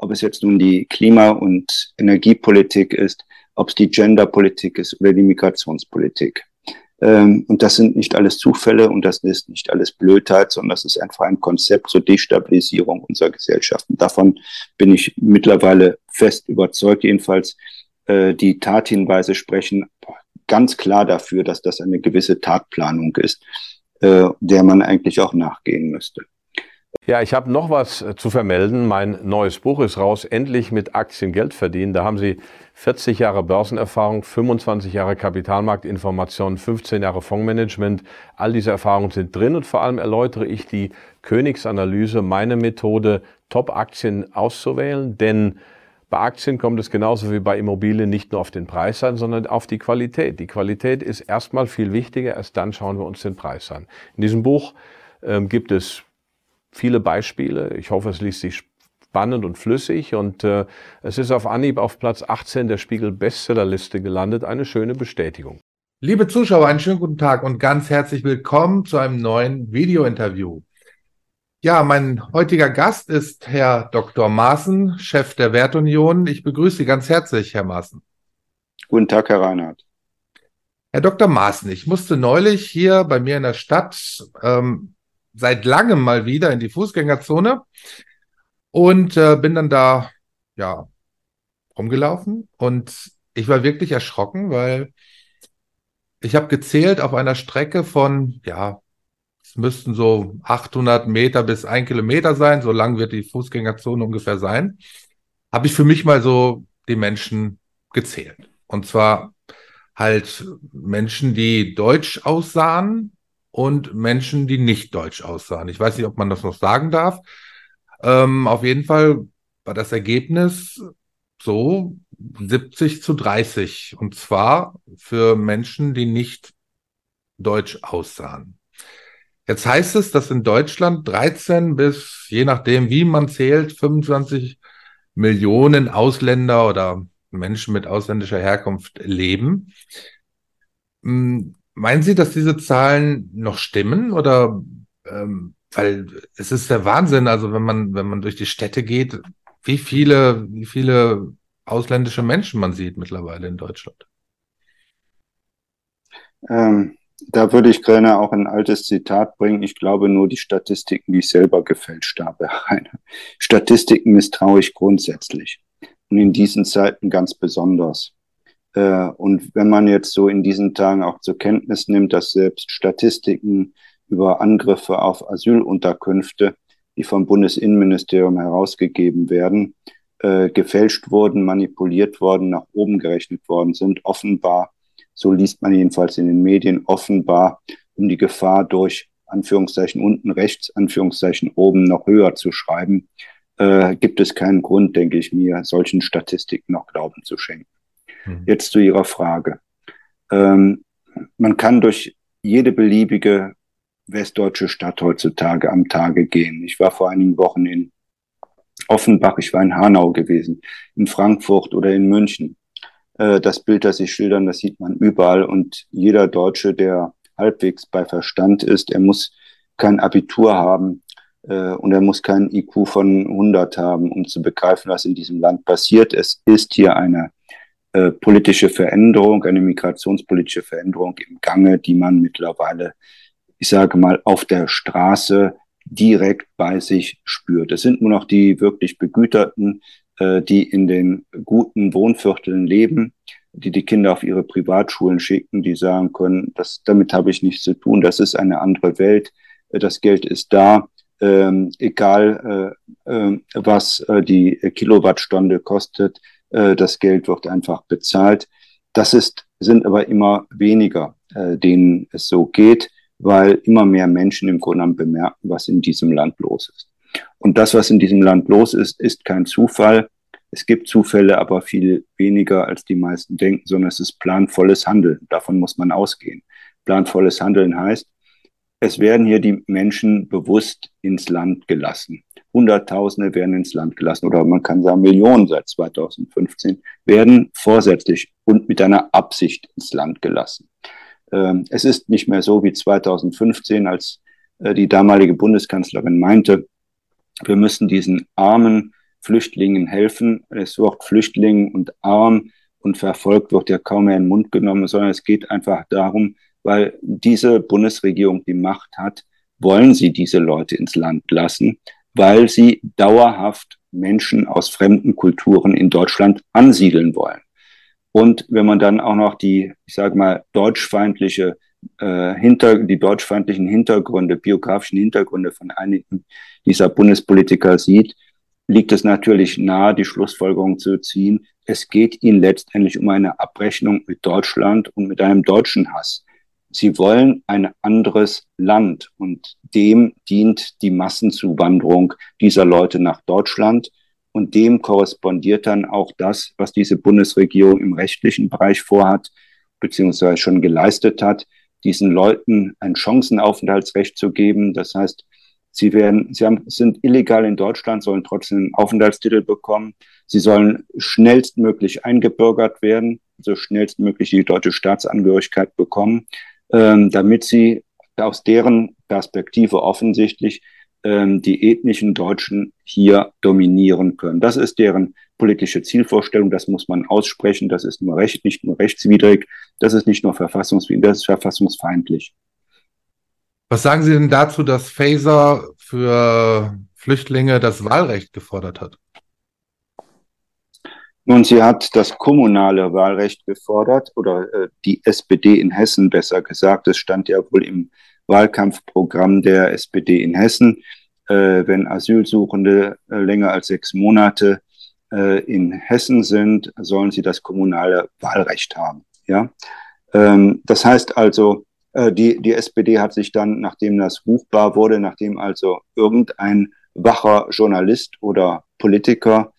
ob es jetzt nun die Klima- und Energiepolitik ist, ob es die Genderpolitik ist oder die Migrationspolitik. Ähm, und das sind nicht alles Zufälle und das ist nicht alles Blödheit, sondern das ist einfach ein Konzept zur Destabilisierung unserer Gesellschaften. Davon bin ich mittlerweile fest überzeugt. Jedenfalls äh, die Tathinweise sprechen ganz klar dafür, dass das eine gewisse Tatplanung ist, äh, der man eigentlich auch nachgehen müsste. Ja, ich habe noch was äh, zu vermelden. Mein neues Buch ist raus, endlich mit Aktien Geld verdienen. Da haben Sie 40 Jahre Börsenerfahrung, 25 Jahre Kapitalmarktinformation, 15 Jahre Fondsmanagement. All diese Erfahrungen sind drin und vor allem erläutere ich die Königsanalyse, meine Methode, Top-Aktien auszuwählen, denn bei Aktien kommt es genauso wie bei Immobilien nicht nur auf den Preis an, sondern auf die Qualität. Die Qualität ist erstmal viel wichtiger, erst dann schauen wir uns den Preis an. In diesem Buch ähm, gibt es viele Beispiele. Ich hoffe, es liest sich spannend und flüssig und äh, es ist auf Anhieb auf Platz 18 der Spiegel Bestsellerliste gelandet. Eine schöne Bestätigung. Liebe Zuschauer, einen schönen guten Tag und ganz herzlich willkommen zu einem neuen Video-Interview. Ja, mein heutiger Gast ist Herr Dr. Maaßen, Chef der Wertunion. Ich begrüße Sie ganz herzlich, Herr Maaßen. Guten Tag, Herr Reinhardt. Herr Dr. Maaßen, ich musste neulich hier bei mir in der Stadt ähm, seit langem mal wieder in die Fußgängerzone und äh, bin dann da, ja, rumgelaufen und ich war wirklich erschrocken, weil ich habe gezählt auf einer Strecke von, ja, es müssten so 800 Meter bis ein Kilometer sein, so lang wird die Fußgängerzone ungefähr sein, habe ich für mich mal so die Menschen gezählt. Und zwar halt Menschen, die deutsch aussahen, und Menschen, die nicht deutsch aussahen. Ich weiß nicht, ob man das noch sagen darf. Ähm, auf jeden Fall war das Ergebnis so 70 zu 30. Und zwar für Menschen, die nicht deutsch aussahen. Jetzt heißt es, dass in Deutschland 13 bis, je nachdem, wie man zählt, 25 Millionen Ausländer oder Menschen mit ausländischer Herkunft leben. Meinen Sie, dass diese Zahlen noch stimmen oder ähm, weil es ist der Wahnsinn, also wenn man, wenn man durch die Städte geht, wie viele, wie viele ausländische Menschen man sieht mittlerweile in Deutschland. Ähm, da würde ich gerne auch ein altes Zitat bringen. Ich glaube nur die Statistiken, die ich selber gefälscht habe. Statistiken misstraue ich grundsätzlich. Und in diesen Zeiten ganz besonders. Äh, und wenn man jetzt so in diesen Tagen auch zur Kenntnis nimmt, dass selbst Statistiken über Angriffe auf Asylunterkünfte, die vom Bundesinnenministerium herausgegeben werden, äh, gefälscht wurden, manipuliert worden, nach oben gerechnet worden sind, offenbar, so liest man jedenfalls in den Medien, offenbar, um die Gefahr durch Anführungszeichen unten rechts, Anführungszeichen oben noch höher zu schreiben, äh, gibt es keinen Grund, denke ich mir, solchen Statistiken noch Glauben zu schenken. Mhm. Jetzt zu Ihrer Frage. Ähm, man kann durch jede beliebige westdeutsche Stadt heutzutage am Tage gehen. Ich war vor einigen Wochen in Offenbach, ich war in Hanau gewesen, in Frankfurt oder in München. Äh, das Bild, das Sie schildern, das sieht man überall und jeder Deutsche, der halbwegs bei Verstand ist, er muss kein Abitur haben äh, und er muss keinen IQ von 100 haben, um zu begreifen, was in diesem Land passiert. Es ist hier eine äh, politische Veränderung, eine migrationspolitische Veränderung im Gange, die man mittlerweile, ich sage mal, auf der Straße direkt bei sich spürt. Es sind nur noch die wirklich Begüterten, äh, die in den guten Wohnvierteln leben, die die Kinder auf ihre Privatschulen schicken, die sagen können, das, damit habe ich nichts zu tun, das ist eine andere Welt, äh, das Geld ist da, ähm, egal äh, äh, was äh, die Kilowattstunde kostet, das Geld wird einfach bezahlt. Das ist, sind aber immer weniger, äh, denen es so geht, weil immer mehr Menschen im Grunde genommen bemerken, was in diesem Land los ist. Und das, was in diesem Land los ist, ist kein Zufall. Es gibt Zufälle, aber viel weniger, als die meisten denken, sondern es ist planvolles Handeln. Davon muss man ausgehen. Planvolles Handeln heißt, es werden hier die Menschen bewusst ins Land gelassen. Hunderttausende werden ins Land gelassen oder man kann sagen Millionen seit 2015 werden vorsätzlich und mit einer Absicht ins Land gelassen. Ähm, es ist nicht mehr so wie 2015, als äh, die damalige Bundeskanzlerin meinte, wir müssen diesen armen Flüchtlingen helfen. Das Wort Flüchtling und arm und verfolgt wird ja kaum mehr in den Mund genommen, sondern es geht einfach darum, weil diese Bundesregierung die Macht hat, wollen sie diese Leute ins Land lassen, weil sie dauerhaft Menschen aus fremden Kulturen in Deutschland ansiedeln wollen. Und wenn man dann auch noch die, ich sage mal, deutschfeindliche äh, hinter die deutschfeindlichen Hintergründe, biografischen Hintergründe von einigen dieser Bundespolitiker sieht, liegt es natürlich nahe, die Schlussfolgerung zu ziehen, es geht ihnen letztendlich um eine Abrechnung mit Deutschland und mit einem deutschen Hass. Sie wollen ein anderes Land und dem dient die Massenzuwanderung dieser Leute nach Deutschland und dem korrespondiert dann auch das, was diese Bundesregierung im rechtlichen Bereich vorhat, beziehungsweise schon geleistet hat, diesen Leuten ein Chancenaufenthaltsrecht zu geben. Das heißt, sie werden, sie haben, sind illegal in Deutschland, sollen trotzdem einen Aufenthaltstitel bekommen. Sie sollen schnellstmöglich eingebürgert werden, so schnellstmöglich die deutsche Staatsangehörigkeit bekommen ähm, damit sie aus deren Perspektive offensichtlich ähm, die ethnischen Deutschen hier dominieren können. Das ist deren politische Zielvorstellung, das muss man aussprechen, das ist nur recht, nicht nur rechtswidrig, das ist nicht nur verfassungswidrig, das ist verfassungsfeindlich. Was sagen Sie denn dazu, dass Faser für Flüchtlinge das Wahlrecht gefordert hat? Nun, sie hat das kommunale Wahlrecht gefordert oder äh, die SPD in Hessen besser gesagt. Es stand ja wohl im Wahlkampfprogramm der SPD in Hessen, äh, wenn Asylsuchende äh, länger als sechs Monate äh, in Hessen sind, sollen sie das kommunale Wahlrecht haben. Ja, ähm, das heißt also, äh, die, die SPD hat sich dann, nachdem das ruchbar wurde, nachdem also irgendein wacher Journalist oder Politiker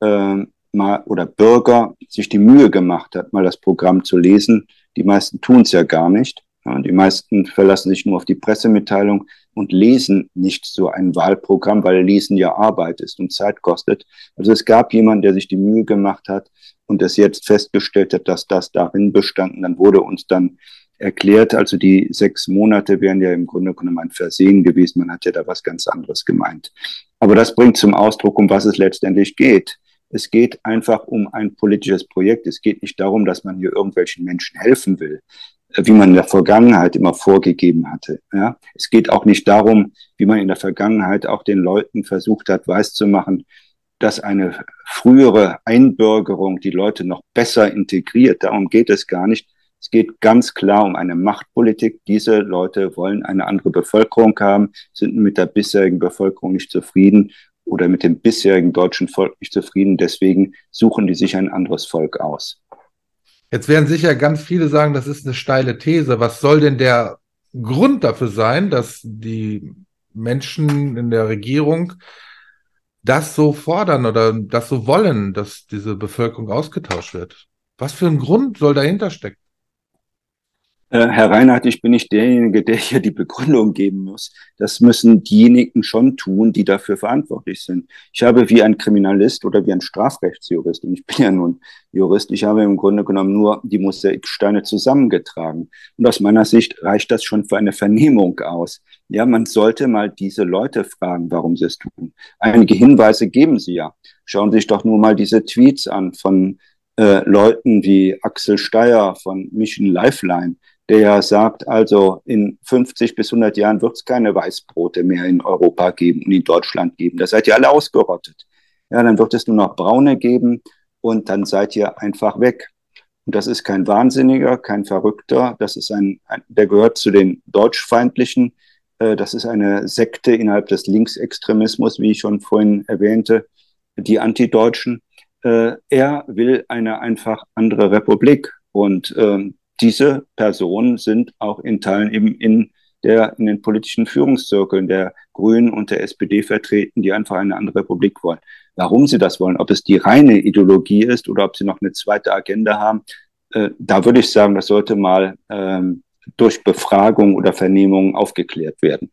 äh, mal oder Bürger sich die Mühe gemacht hat, mal das Programm zu lesen. Die meisten tun es ja gar nicht. die meisten verlassen sich nur auf die Pressemitteilung und lesen nicht so ein Wahlprogramm, weil Lesen ja Arbeit ist und Zeit kostet. Also es gab jemanden, der sich die Mühe gemacht hat und es jetzt festgestellt hat, dass das darin bestanden. Dann wurde uns dann erklärt, also die sechs Monate wären ja im Grunde genommen ein Versehen gewesen. Man hat ja da was ganz anderes gemeint. Aber das bringt zum Ausdruck, um was es letztendlich geht. Es geht einfach um ein politisches Projekt. Es geht nicht darum, dass man hier irgendwelchen Menschen helfen will, äh, wie man in der Vergangenheit immer vorgegeben hatte. Ja? Es geht auch nicht darum, wie man in der Vergangenheit auch den Leuten versucht hat, weiszumachen, dass eine frühere Einbürgerung die Leute noch besser integriert. Darum geht es gar nicht. Es geht ganz klar um eine Machtpolitik. Diese Leute wollen eine andere Bevölkerung haben, sind mit der bisherigen Bevölkerung nicht zufrieden oder mit dem bisherigen deutschen Volk nicht zufrieden. Deswegen suchen die sich ein anderes Volk aus. Jetzt werden sicher ganz viele sagen, das ist eine steile These. Was soll denn der Grund dafür sein, dass die Menschen in der Regierung das so fordern oder das so wollen, dass diese Bevölkerung ausgetauscht wird? Was für ein Grund soll dahinter stecken? Äh, Herr Reinhardt, ich bin nicht derjenige, der hier die Begründung geben muss. Das müssen diejenigen schon tun, die dafür verantwortlich sind. Ich habe wie ein Kriminalist oder wie ein Strafrechtsjurist, und ich bin ja nun Jurist, ich habe im Grunde genommen nur die Mosaiksteine zusammengetragen. Und aus meiner Sicht reicht das schon für eine Vernehmung aus. Ja, man sollte mal diese Leute fragen, warum sie es tun. Einige Hinweise geben sie ja. Schauen Sie sich doch nur mal diese Tweets an von äh, Leuten wie Axel Steyer von Mission Lifeline, der ja sagt, also in 50 bis 100 Jahren wird es keine Weißbrote mehr in Europa geben und in Deutschland geben. Da seid ihr alle ausgerottet. Ja, dann wird es nur noch braune geben und dann seid ihr einfach weg. Und das ist kein Wahnsinniger, kein Verrückter. Das ist ein, der gehört zu den Deutschfeindlichen. Äh, das ist eine Sekte innerhalb des Linksextremismus, wie ich schon vorhin erwähnte, die Antideutschen. Äh, er will eine einfach andere Republik. Und ähm, diese Personen sind auch in Teilen eben in der, in den politischen Führungszirkeln der Grünen und der SPD vertreten, die einfach eine andere Republik wollen. Warum sie das wollen, ob es die reine Ideologie ist oder ob sie noch eine zweite Agenda haben, äh, da würde ich sagen, das sollte mal ähm, durch Befragung oder Vernehmung aufgeklärt werden.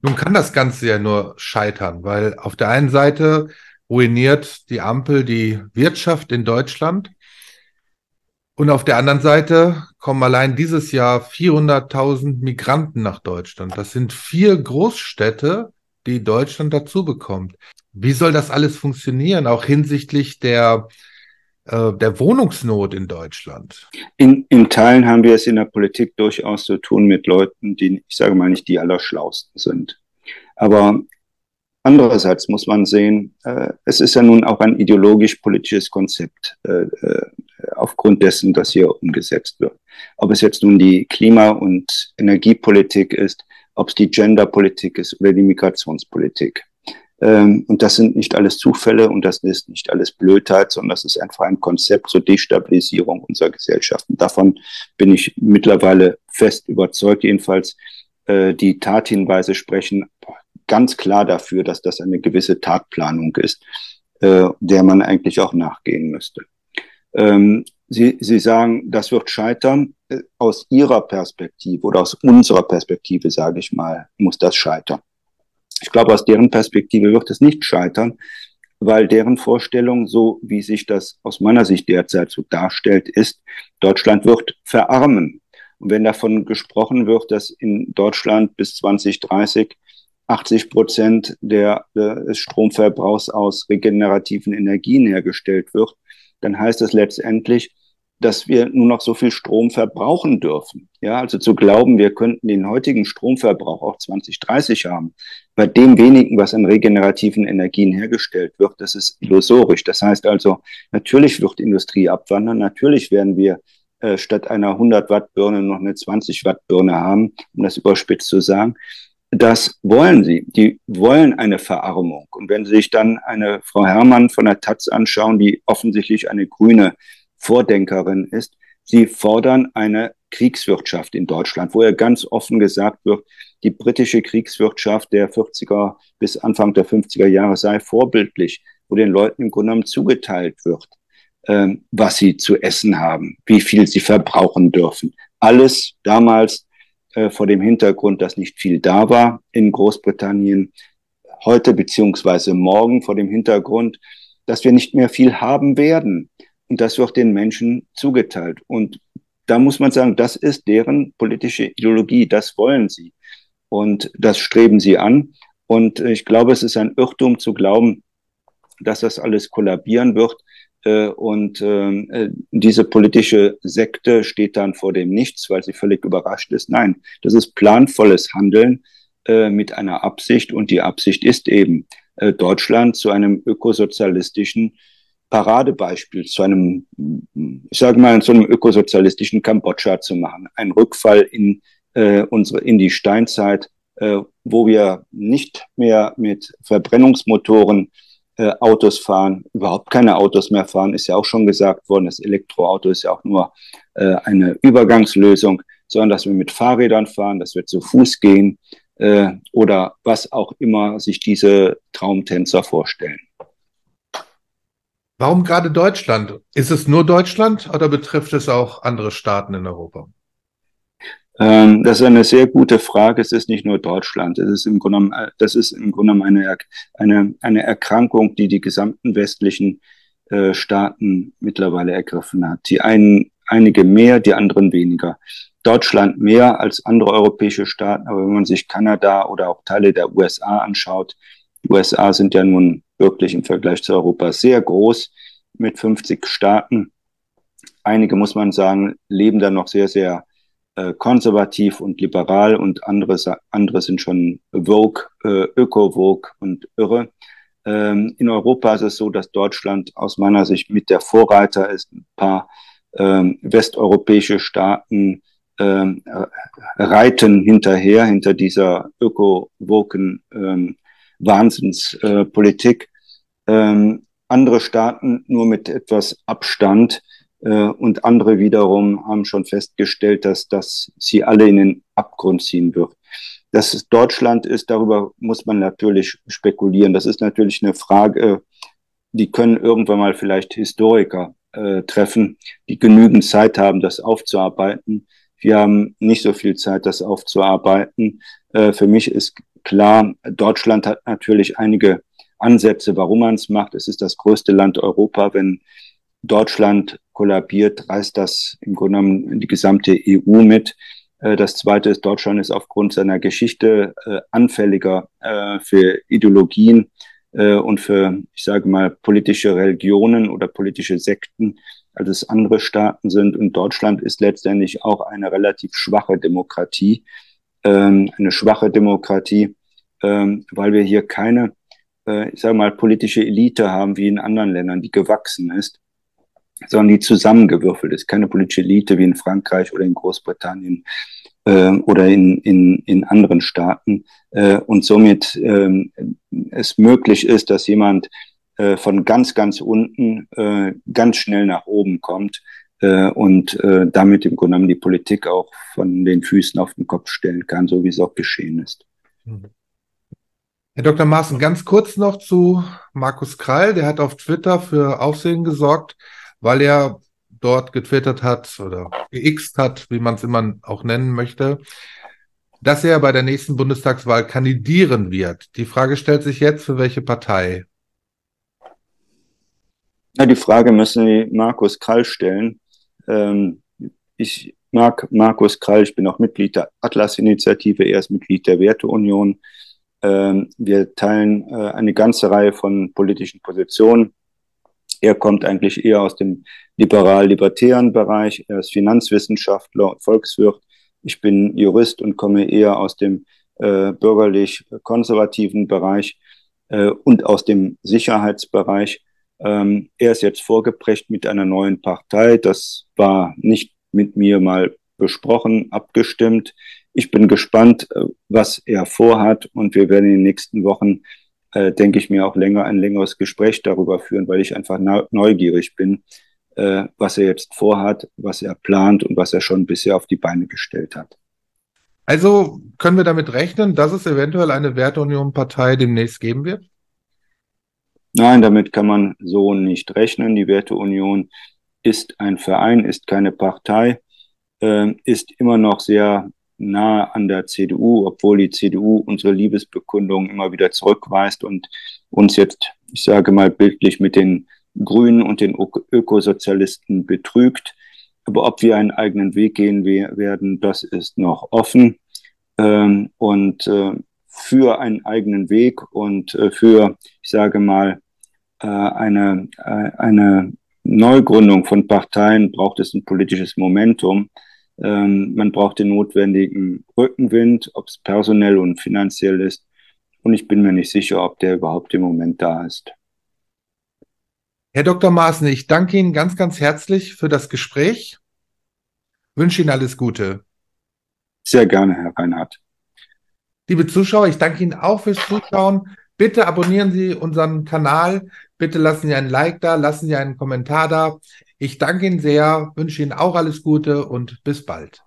Nun kann das Ganze ja nur scheitern, weil auf der einen Seite ruiniert die Ampel die Wirtschaft in Deutschland und auf der anderen Seite kommen allein dieses Jahr 400.000 Migranten nach Deutschland. Das sind vier Großstädte, die Deutschland dazu bekommt. Wie soll das alles funktionieren, auch hinsichtlich der, äh, der Wohnungsnot in Deutschland? In, in Teilen haben wir es in der Politik durchaus zu tun mit Leuten, die, ich sage mal, nicht die Allerschlausten sind. Aber andererseits muss man sehen, äh, es ist ja nun auch ein ideologisch-politisches Konzept äh, äh aufgrund dessen, das hier umgesetzt wird. Ob es jetzt nun die Klima- und Energiepolitik ist, ob es die Genderpolitik ist oder die Migrationspolitik. Ähm, und das sind nicht alles Zufälle und das ist nicht alles Blödheit, sondern das ist einfach ein Konzept zur Destabilisierung unserer Gesellschaften. Davon bin ich mittlerweile fest überzeugt, jedenfalls äh, die Tathinweise sprechen ganz klar dafür, dass das eine gewisse Tatplanung ist, äh, der man eigentlich auch nachgehen müsste. Ähm, Sie, Sie sagen, das wird scheitern. Äh, aus Ihrer Perspektive oder aus unserer Perspektive, sage ich mal, muss das scheitern. Ich glaube, aus deren Perspektive wird es nicht scheitern, weil deren Vorstellung, so wie sich das aus meiner Sicht derzeit so darstellt, ist, Deutschland wird verarmen. Und wenn davon gesprochen wird, dass in Deutschland bis 2030 80 Prozent der, des Stromverbrauchs aus regenerativen Energien hergestellt wird, dann heißt das letztendlich, dass wir nur noch so viel Strom verbrauchen dürfen. Ja, also zu glauben, wir könnten den heutigen Stromverbrauch auch 2030 haben, bei dem wenigen, was an regenerativen Energien hergestellt wird, das ist illusorisch. Das heißt also, natürlich wird Industrie abwandern, natürlich werden wir äh, statt einer 100 Watt Birne noch eine 20 Watt Birne haben, um das überspitzt zu sagen. Das wollen sie. Die wollen eine Verarmung. Und wenn Sie sich dann eine Frau Herrmann von der Taz anschauen, die offensichtlich eine grüne Vordenkerin ist, sie fordern eine Kriegswirtschaft in Deutschland, wo ja ganz offen gesagt wird, die britische Kriegswirtschaft der 40er bis Anfang der 50er Jahre sei vorbildlich, wo den Leuten im Grunde genommen zugeteilt wird, ähm, was sie zu essen haben, wie viel sie verbrauchen dürfen. Alles damals äh, vor dem Hintergrund, dass nicht viel da war in Großbritannien, heute beziehungsweise morgen vor dem Hintergrund, dass wir nicht mehr viel haben werden. Und das wird den Menschen zugeteilt. Und da muss man sagen, das ist deren politische Ideologie, das wollen sie. Und das streben sie an. Und ich glaube, es ist ein Irrtum zu glauben, dass das alles kollabieren wird, äh, und ähm, äh, diese politische Sekte steht dann vor dem Nichts, weil sie völlig überrascht ist. Nein, das ist planvolles Handeln äh, mit einer Absicht. Und die Absicht ist eben, Deutschland zu einem ökosozialistischen Paradebeispiel, zu einem, ich sage mal, zu einem ökosozialistischen Kambodscha zu machen. Ein Rückfall in, äh, unsere, in die Steinzeit, äh, wo wir nicht mehr mit Verbrennungsmotoren äh, Autos fahren, überhaupt keine Autos mehr fahren, ist ja auch schon gesagt worden. Das Elektroauto ist ja auch nur äh, eine Übergangslösung, sondern dass wir mit Fahrrädern fahren, dass wir zu Fuß gehen äh, oder was auch immer sich diese Traumtänzer vorstellen. Warum gerade Deutschland? Ist es nur Deutschland oder betrifft es auch andere Staaten in Europa? Ähm, das ist eine sehr gute Frage. Es ist nicht nur Deutschland. Es ist im Grunde äh, das ist im Grunde eine, eine, eine Erkrankung, die die gesamten westlichen äh, Staaten mittlerweile ergriffen hat. Die einen, einige mehr, die anderen weniger. Deutschland mehr als andere europäische Staaten. Aber wenn man sich Kanada oder auch Teile der USA anschaut, die USA sind ja nun wirklich im Vergleich zu Europa sehr groß mit 50 Staaten. Einige, muss man sagen, leben da noch sehr, sehr äh, konservativ und liberal und andere, andere sind schon Vogue, äh, Öko-Vogue und irre. Ähm, in Europa ist es so, dass Deutschland aus meiner Sicht mit der Vorreiter ist. Ein paar ähm, westeuropäische Staaten ähm, reiten hinterher, hinter dieser öko-woken ähm, Wahnsinnspolitik. Ähm, andere Staaten nur mit etwas Abstand äh, und andere wiederum haben schon festgestellt, dass das sie alle in den Abgrund ziehen wird. Dass es Deutschland ist, darüber muss man natürlich spekulieren. Das ist natürlich eine Frage, die können irgendwann mal vielleicht Historiker äh, treffen, die genügend Zeit haben, das aufzuarbeiten. Wir haben nicht so viel Zeit, das aufzuarbeiten. Äh, für mich ist klar, Deutschland hat natürlich einige Ansätze, warum man es macht. Es ist das größte Land Europa. Wenn Deutschland kollabiert, reißt das im Grunde genommen die gesamte EU mit. Äh, das Zweite ist, Deutschland ist aufgrund seiner Geschichte äh, anfälliger äh, für Ideologien äh, und für, ich sage mal, politische Religionen oder politische Sekten, als es andere Staaten sind. Und Deutschland ist letztendlich auch eine relativ schwache Demokratie, ähm, eine schwache Demokratie, ähm, weil wir hier keine, äh, ich sage mal, politische Elite haben wie in anderen Ländern, die gewachsen ist sondern die zusammengewürfelt ist. Keine politische Elite wie in Frankreich oder in Großbritannien äh, oder in, in, in anderen Staaten. Äh, und somit äh, es möglich ist, dass jemand äh, von ganz, ganz unten äh, ganz schnell nach oben kommt äh, und äh, damit im Grunde genommen die Politik auch von den Füßen auf den Kopf stellen kann, so wie es auch geschehen ist. Herr Dr. Maaßen, ganz kurz noch zu Markus Krall. Der hat auf Twitter für Aufsehen gesorgt weil er dort getwittert hat oder geixt hat, wie man es immer auch nennen möchte, dass er bei der nächsten Bundestagswahl kandidieren wird. Die Frage stellt sich jetzt, für welche Partei? Ja, die Frage müssen Sie Markus Krall stellen. Ähm, ich mag Markus Krall, ich bin auch Mitglied der Atlas-Initiative, er ist Mitglied der Werteunion. Ähm, wir teilen äh, eine ganze Reihe von politischen Positionen. Er kommt eigentlich eher aus dem liberal-libertären Bereich. Er ist Finanzwissenschaftler und Volkswirt. Ich bin Jurist und komme eher aus dem äh, bürgerlich-konservativen Bereich äh, und aus dem Sicherheitsbereich. Ähm, er ist jetzt vorgeprägt mit einer neuen Partei. Das war nicht mit mir mal besprochen, abgestimmt. Ich bin gespannt, äh, was er vorhat und wir werden in den nächsten Wochen äh, denke ich mir, auch länger ein längeres Gespräch darüber führen, weil ich einfach neugierig bin, äh, was er jetzt vorhat, was er plant und was er schon bisher auf die Beine gestellt hat. Also können wir damit rechnen, dass es eventuell eine Werteunion-Partei demnächst geben wird? Nein, damit kann man so nicht rechnen. Die Werteunion ist ein Verein, ist keine Partei, äh, ist immer noch sehr nahe an der CDU, obwohl die CDU unsere Liebesbekundung immer wieder zurückweist und uns jetzt, ich sage mal bildlich, mit den Grünen und den Ökosozialisten betrügt. Aber ob wir einen eigenen Weg gehen werden, das ist noch offen. Ähm, und äh, für einen eigenen Weg und äh, für, ich sage mal, äh, eine, eine Neugründung von Parteien braucht es ein politisches Momentum. Ähm, man braucht den notwendigen Rückenwind, ob es personell und finanziell ist. Und ich bin mir nicht sicher, ob der überhaupt im Moment da ist. Herr Dr. Maaßen, ich danke Ihnen ganz, ganz herzlich für das Gespräch. Wünsche Ihnen alles Gute. Sehr gerne, Herr Reinhardt. Liebe Zuschauer, ich danke Ihnen auch fürs Zuschauen. Bitte abonnieren Sie unseren Kanal. Bitte lassen Sie ein Like da, lassen Sie einen Kommentar da. Ich danke Ihnen sehr, wünsche Ihnen auch alles Gute und bis bald.